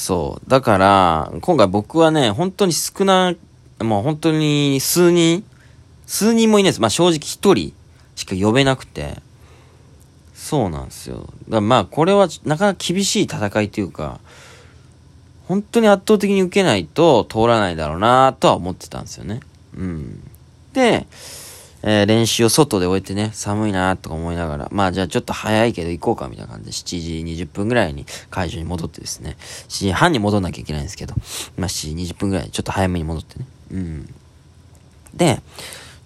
そう。だから、今回僕はね、本当に少な、もう本当に数人、数人もいないです。まあ正直一人しか呼べなくて。そうなんですよ。だからまあこれはなかなか厳しい戦いというか、本当に圧倒的に受けないと通らないだろうなとは思ってたんですよね。うん。で、えー練習を外で終えてね、寒いなとか思いながら、まあじゃあちょっと早いけど行こうかみたいな感じで、7時20分ぐらいに会場に戻ってですね、7時半に戻んなきゃいけないんですけど、まあ7時20分ぐらいちょっと早めに戻ってね。うん。で、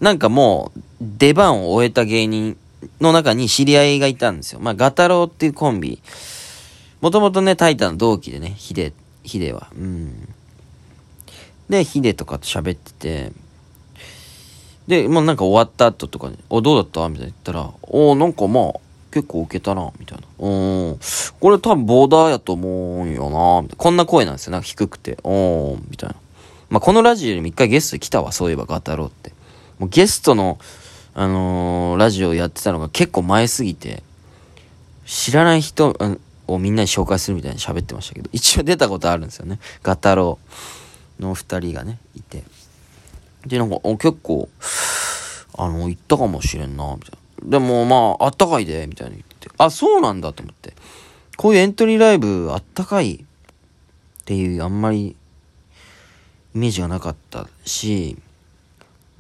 なんかもう、出番を終えた芸人の中に知り合いがいたんですよ。まあガタロウっていうコンビ、もともとね、タイタンの同期でね、ヒデ、ヒデは。うん。で、ヒデとかと喋ってて、で、もうなんか終わった後とかに、お、どうだった？みたいな言ったら、おなんかまあ、結構受けたな、みたいな。うん。これ多分ボーダーやと思うんよな、みたいな。こんな声なんですよ。なんか低くて。おー、みたいな。まあ、このラジオにも一回ゲストで来たわ、そういえばガタロウって。もうゲストの、あのーラジオやってたのが結構前すぎて、知らない人をみんなに紹介するみたいに喋ってましたけど、一応出たことあるんですよね。ガタロウの二人がね、いて。で、なんか、結構、あの、行ったかもしれんな、みたいな。でも、まあ、あったかいで、みたいに言ってて。あ、そうなんだと思って。こういうエントリーライブ、あったかいっていう、あんまり、イメージがなかったし、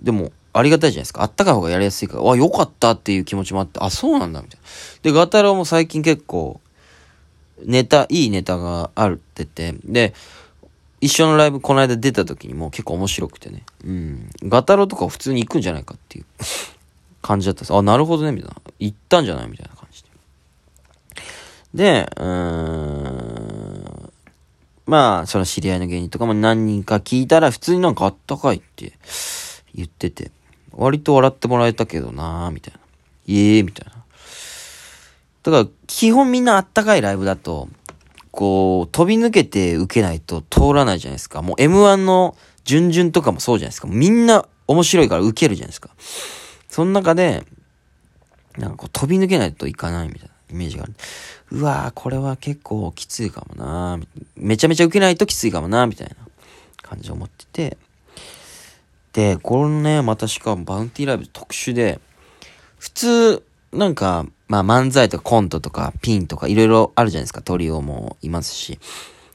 でも、ありがたいじゃないですか。あったかい方がやりやすいから、わ、よかったっていう気持ちもあって、あ、そうなんだ、みたいな。で、ガタロウも最近結構、ネタ、いいネタがあるってて、で、一緒のライブこの間出た時にも結構面白くてね。うん。ガタロウとか普通に行くんじゃないかっていう感じだったんです。あ、なるほどね、みたいな。行ったんじゃない？みたいな感じで。で、うーん。まあ、その知り合いの芸人とかも何人か聞いたら普通になんかあったかいって言ってて、割と笑ってもらえたけどなーみたいな。いえーみたいな。だから、基本みんなあったかいライブだと、こう、飛び抜けて受けないと通らないじゃないですか。もう M1 の準々とかもそうじゃないですか。みんな面白いから受けるじゃないですか。その中で、なんかこう飛び抜けないといかないみたいなイメージがある。うわーこれは結構きついかもなーめちゃめちゃ受けないときついかもなーみたいな感じを思ってて。で、このね、またしかもバウンティーライブ特殊で、普通、なんか、まあ漫才とかコントとかピンとかいろいろあるじゃないですか。トリオもいますし。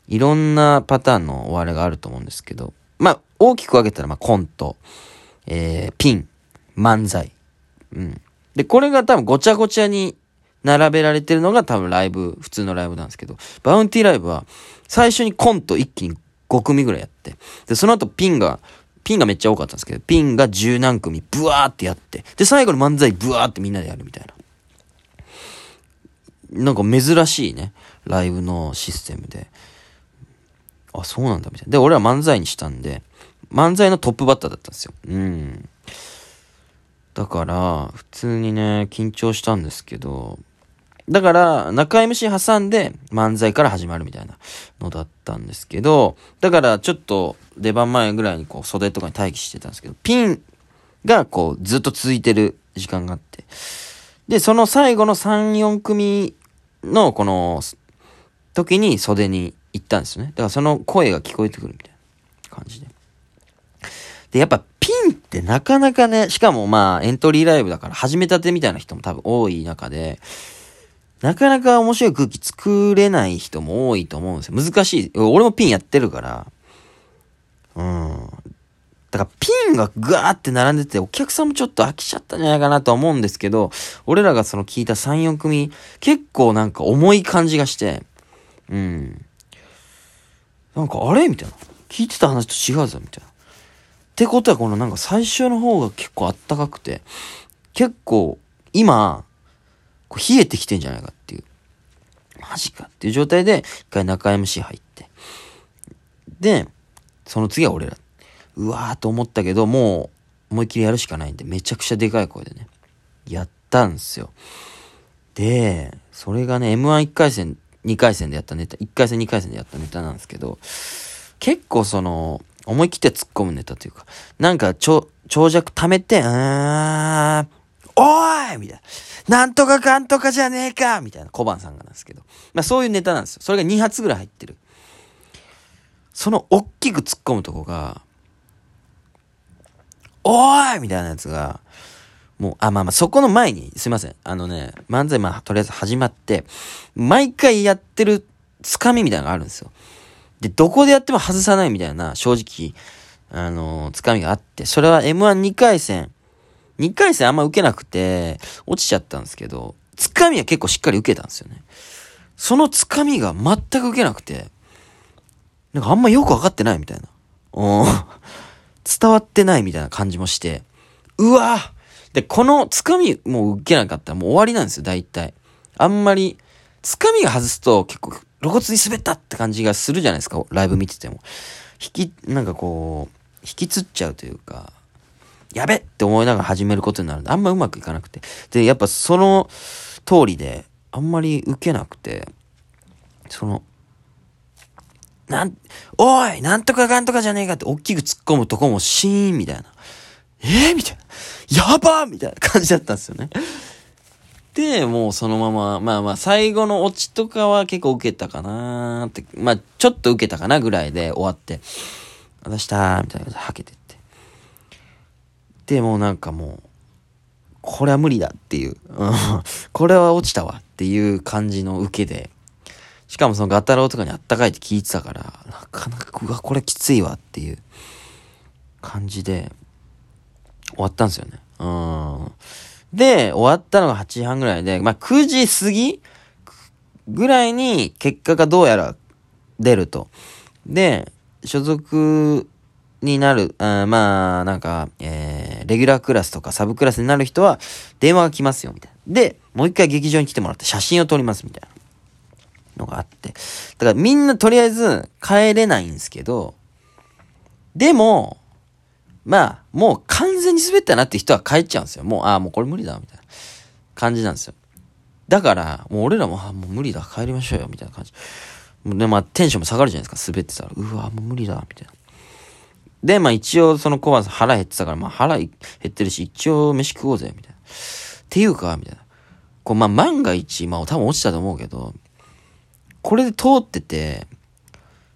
いろんなパターンのお笑いがあると思うんですけど。まあ大きく分けたらまあコント、えー、ピン、漫才。うん。で、これが多分ごちゃごちゃに並べられてるのが多分ライブ、普通のライブなんですけど、バウンティーライブは最初にコント一気に5組ぐらいやって、で、その後ピンが、ピンがめっちゃ多かったんですけど、ピンが十何組ブワーってやって、で、最後の漫才ブワーってみんなでやるみたいな。なんか珍しいね、ライブのシステムで。あ、そうなんだ、みたいな。で、俺は漫才にしたんで、漫才のトップバッターだったんですよ。うん。だから、普通にね、緊張したんですけど、だから、中 MC 挟んで漫才から始まるみたいなのだったんですけど、だからちょっと出番前ぐらいにこう袖とかに待機してたんですけど、ピンがこうずっと続いてる時間があって、で、その最後の3、4組のこの時に袖に行ったんですよね。だからその声が聞こえてくるみたいな感じで。で、やっぱピンってなかなかね、しかもまあエントリーライブだから始めたてみたいな人も多分多い中で、なかなか面白い空気作れない人も多いと思うんですよ。難しい。俺もピンやってるから。うん。だからピンがガーって並んでて、お客さんもちょっと飽きちゃったんじゃないかなとは思うんですけど、俺らがその聞いた3、4組、結構なんか重い感じがして、うん。なんかあれみたいな。聞いてた話と違うぞ、みたいな。ってことはこのなんか最初の方が結構あったかくて、結構今、こう冷えてきてんじゃないかっていう。マジかっていう状態で、一回中 MC 入って。で、その次は俺ら。うわーと思ったけど、もう思いっきりやるしかないんで、めちゃくちゃでかい声でね、やったんすよ。で、それがね、M11 回戦、2回戦でやったネタ、1回戦2回戦でやったネタなんですけど、結構その、思い切って突っ込むネタというか、なんか、長、長尺溜めて、うーん、おーいみたいな。なんとかかんとかじゃねえかみたいな小判さんがなんですけど。まあそういうネタなんですよ。それが2発ぐらい入ってる。その大きく突っ込むとこが、おーいみたいなやつが、もう、あ、まあまあ、そこの前に、すいません。あのね、漫才、まあ、とりあえず始まって、毎回やってるつかみみたいなのがあるんですよ。で、どこでやっても外さないみたいな、正直、あのー、つかみがあって、それは M12 回戦、2回戦あんま受けなくて、落ちちゃったんですけど、つかみは結構しっかり受けたんですよね。そのつかみが全く受けなくて、なんかあんまよくわかってないみたいな。うん。伝わってないみたいな感じもして、うわで、このつかみもう受けなかったらもう終わりなんですよ、大体。あんまり、つかみが外すと結構露骨に滑ったって感じがするじゃないですか、ライブ見てても。引き、なんかこう、引きつっちゃうというか、やべって思いながら始めることになるんで、あんまうまくいかなくて。で、やっぱその通りで、あんまり受けなくて、その、なん、おいなんとかかんとかじゃねえかって大きく突っ込むとこもシーンみたいな。えー、みたいな。やばみたいな感じだったんですよね。で、もうそのまま、まあまあ最後のオチとかは結構受けたかなーって、まあちょっと受けたかなぐらいで終わって、渡したーみたいな感じはけてって。で、もうなんかもう、これは無理だっていう、これは落ちたわっていう感じの受けで、しかもそのガタロウとかにあったかいって聞いてたから、なかなか、うわ、これきついわっていう感じで、終わったんですよね。うん。で、終わったのが8時半ぐらいで、まあ、9時過ぎぐらいに結果がどうやら出ると。で、所属になる、あまあ、なんか、えー、レギュラークラスとかサブクラスになる人は電話が来ますよ、みたいな。で、もう一回劇場に来てもらって写真を撮ります、みたいな。のがあって。だからみんなとりあえず帰れないんですけど、でも、まあ、もう完全に滑ったなって人は帰っちゃうんですよ。もう、ああ、もうこれ無理だ、みたいな感じなんですよ。だから、もう俺らも、ああ、もう無理だ、帰りましょうよ、みたいな感じ。もうね、まあ、テンションも下がるじゃないですか、滑ってたら。うわ、もう無理だ、みたいな。で、まあ一応そのコバさん腹減ってたから、まあ腹減ってるし、一応飯食おうぜ、みたいな。っていうか、みたいな。こう、まあ万が一、まあ多分落ちたと思うけど、これで通ってて、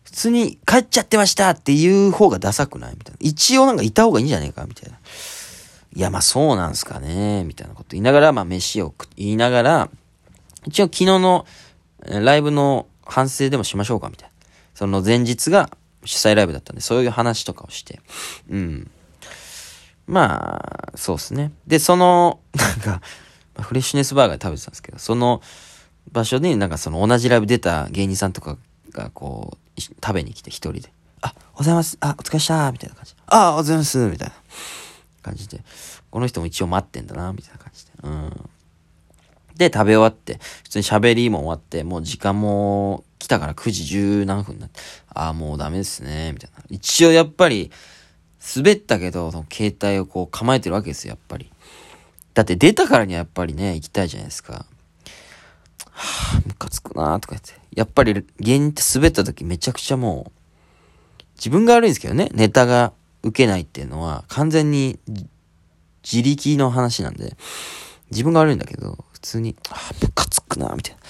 普通に帰っちゃってましたっていう方がダサくないみたいな。一応なんかいた方がいいんじゃねえかみたいな。いや、まあそうなんすかねみたいなこと言いながら、まあ飯を言いながら、一応昨日のライブの反省でもしましょうかみたいな。その前日が主催ライブだったんで、そういう話とかをして。うん。まあ、そうっすね。で、その、なんか、フレッシュネスバーガー食べてたんですけど、その、場所になんかその同じライブ出た芸人さんとかがこう、食べに来て一人で。あ、おはようございます。あ、お疲れしたみたいな感じ。あ、おはようございます。みたいな感じで。この人も一応待ってんだな、みたいな感じで。うん。で、食べ終わって、普通に喋りも終わって、もう時間も来たから9時10何分になって、ああ、もうダメですね、みたいな。一応やっぱり、滑ったけど、その携帯をこう構えてるわけですよ、やっぱり。だって出たからにはやっぱりね、行きたいじゃないですか。はぁ、ムカつくなーとか言って。やっぱり芸人って滑った時めちゃくちゃもう、自分が悪いんですけどね、ネタが受けないっていうのは完全に自力の話なんで、自分が悪いんだけど、普通に、あムカつくなみたいな。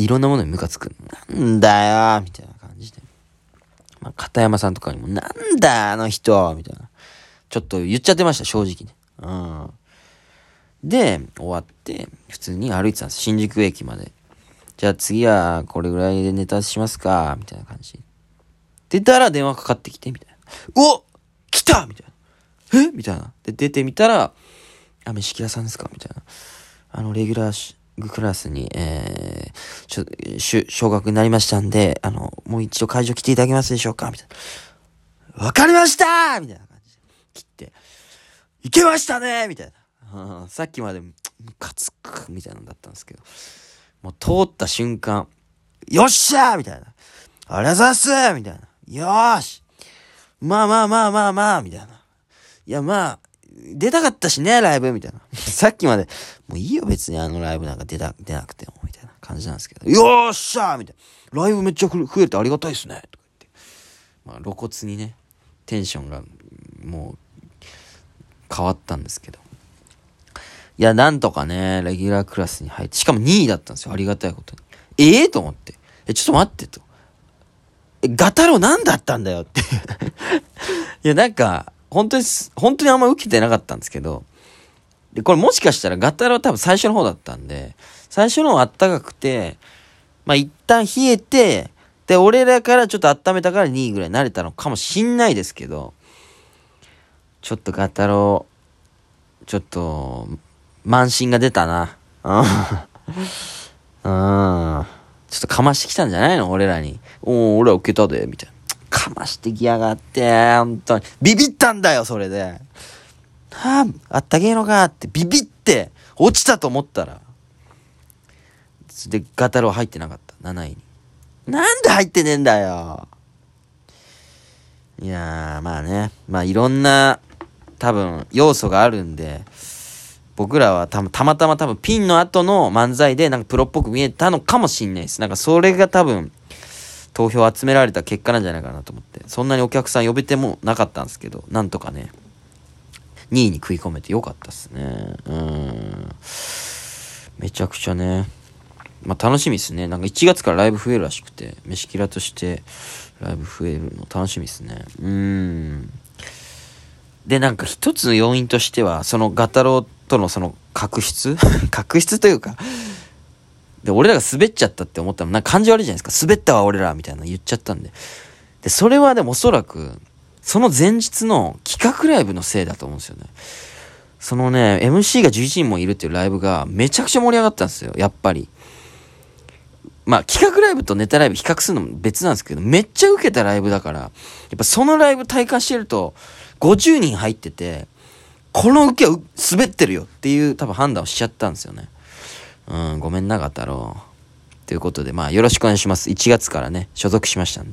いろんなものにムカつく。なんだよみたいな感じで。まあ、片山さんとかにも、なんだあの人みたいな。ちょっと言っちゃってました、正直ね。うん。で、終わって、普通に歩いてたんです。新宿駅まで。じゃあ次はこれぐらいでネタしますか、みたいな感じ。出たら電話かかってきて、みたいな。お来たみたいな。え？みたいな。で、出てみたら、あ、飯木屋さんですか？みたいな。あの、レギュラークラスに、えー、ちょ、し昇格になりましたんで、あの、もう一度会場来ていただけますでしょうか？みたいな。わかりましたみたいな感じで。切って、いけましたねみたいな。さっきまでムカつくみたいなのだったんですけど。もう通った瞬間、よっしゃーみたいな。ありがとうございますみたいな。よーしまあまあまあまあまあみたいな。いやまあ、出たかったしね、ライブみたいな。さっきまで、もういいよ別にあのライブなんか出た、出なくても、みたいな感じなんですけど。よっしゃーみたいな。ライブめっちゃ増えてありがたいっすね。とか言って。まあ露骨にね、テンションがもう変わったんですけど。いや、なんとかね、レギュラークラスに入って、しかも2位だったんですよ。ありがたいことに。ええー、と思って。え、ちょっと待ってと。え、ガタロウ何だったんだよって。いや、なんか、本当に、本当にあんま受けてなかったんですけど、で、これもしかしたらガタロウ多分最初の方だったんで、最初の方あったかくて、まあ一旦冷えて、で、俺らからちょっと温めたから2位ぐらいになれたのかもしんないですけど、ちょっとガタロ、ちょっと、慢心が出たな。うん。うん。ちょっとかましてきたんじゃないの？俺らに。おお、俺は受けたで、みたいな。かましてきやがって、本当に。ビビったんだよ、それで。はあ、あったけえのかって、ビビって、落ちたと思ったら。で、ガタロウ入ってなかった、7位に。なんで入ってねえんだよ。いやー、まあね。まあいろんな、多分、要素があるんで、僕らはたたまたま多分ピンの後の漫才でなんかプロっぽく見えたのかもしんないです。なんかそれが多分、投票集められた結果なんじゃないかなと思って。そんなにお客さん呼べてもなかったんですけど、なんとかね、2位に食い込めてよかったっすね。うん。めちゃくちゃね。まあ楽しみですね。なんか1月からライブ増えるらしくて、飯キラとしてライブ増えるの楽しみですね。うん。で、なんか一つの要因としては、そのガタロウとのその確執？確執というか、で、俺らが滑っちゃったって思ったら、なんか感じ悪いじゃないですか。滑ったわ、俺ら、みたいな言っちゃったんで。で、それはでもおそらく、その前日の企画ライブのせいだと思うんですよね。そのね、MC が11人もいるっていうライブがめちゃくちゃ盛り上がったんですよ、やっぱり。まあ、企画ライブとネタライブ比較するのも別なんですけど、めっちゃ受けたライブだから、やっぱそのライブ体感してると、50人入ってて、この受けは滑ってるよっていう多分判断をしちゃったんですよね。うん、ごめんなかったろう。ということで、まあよろしくお願いします。1月からね、所属しましたんで。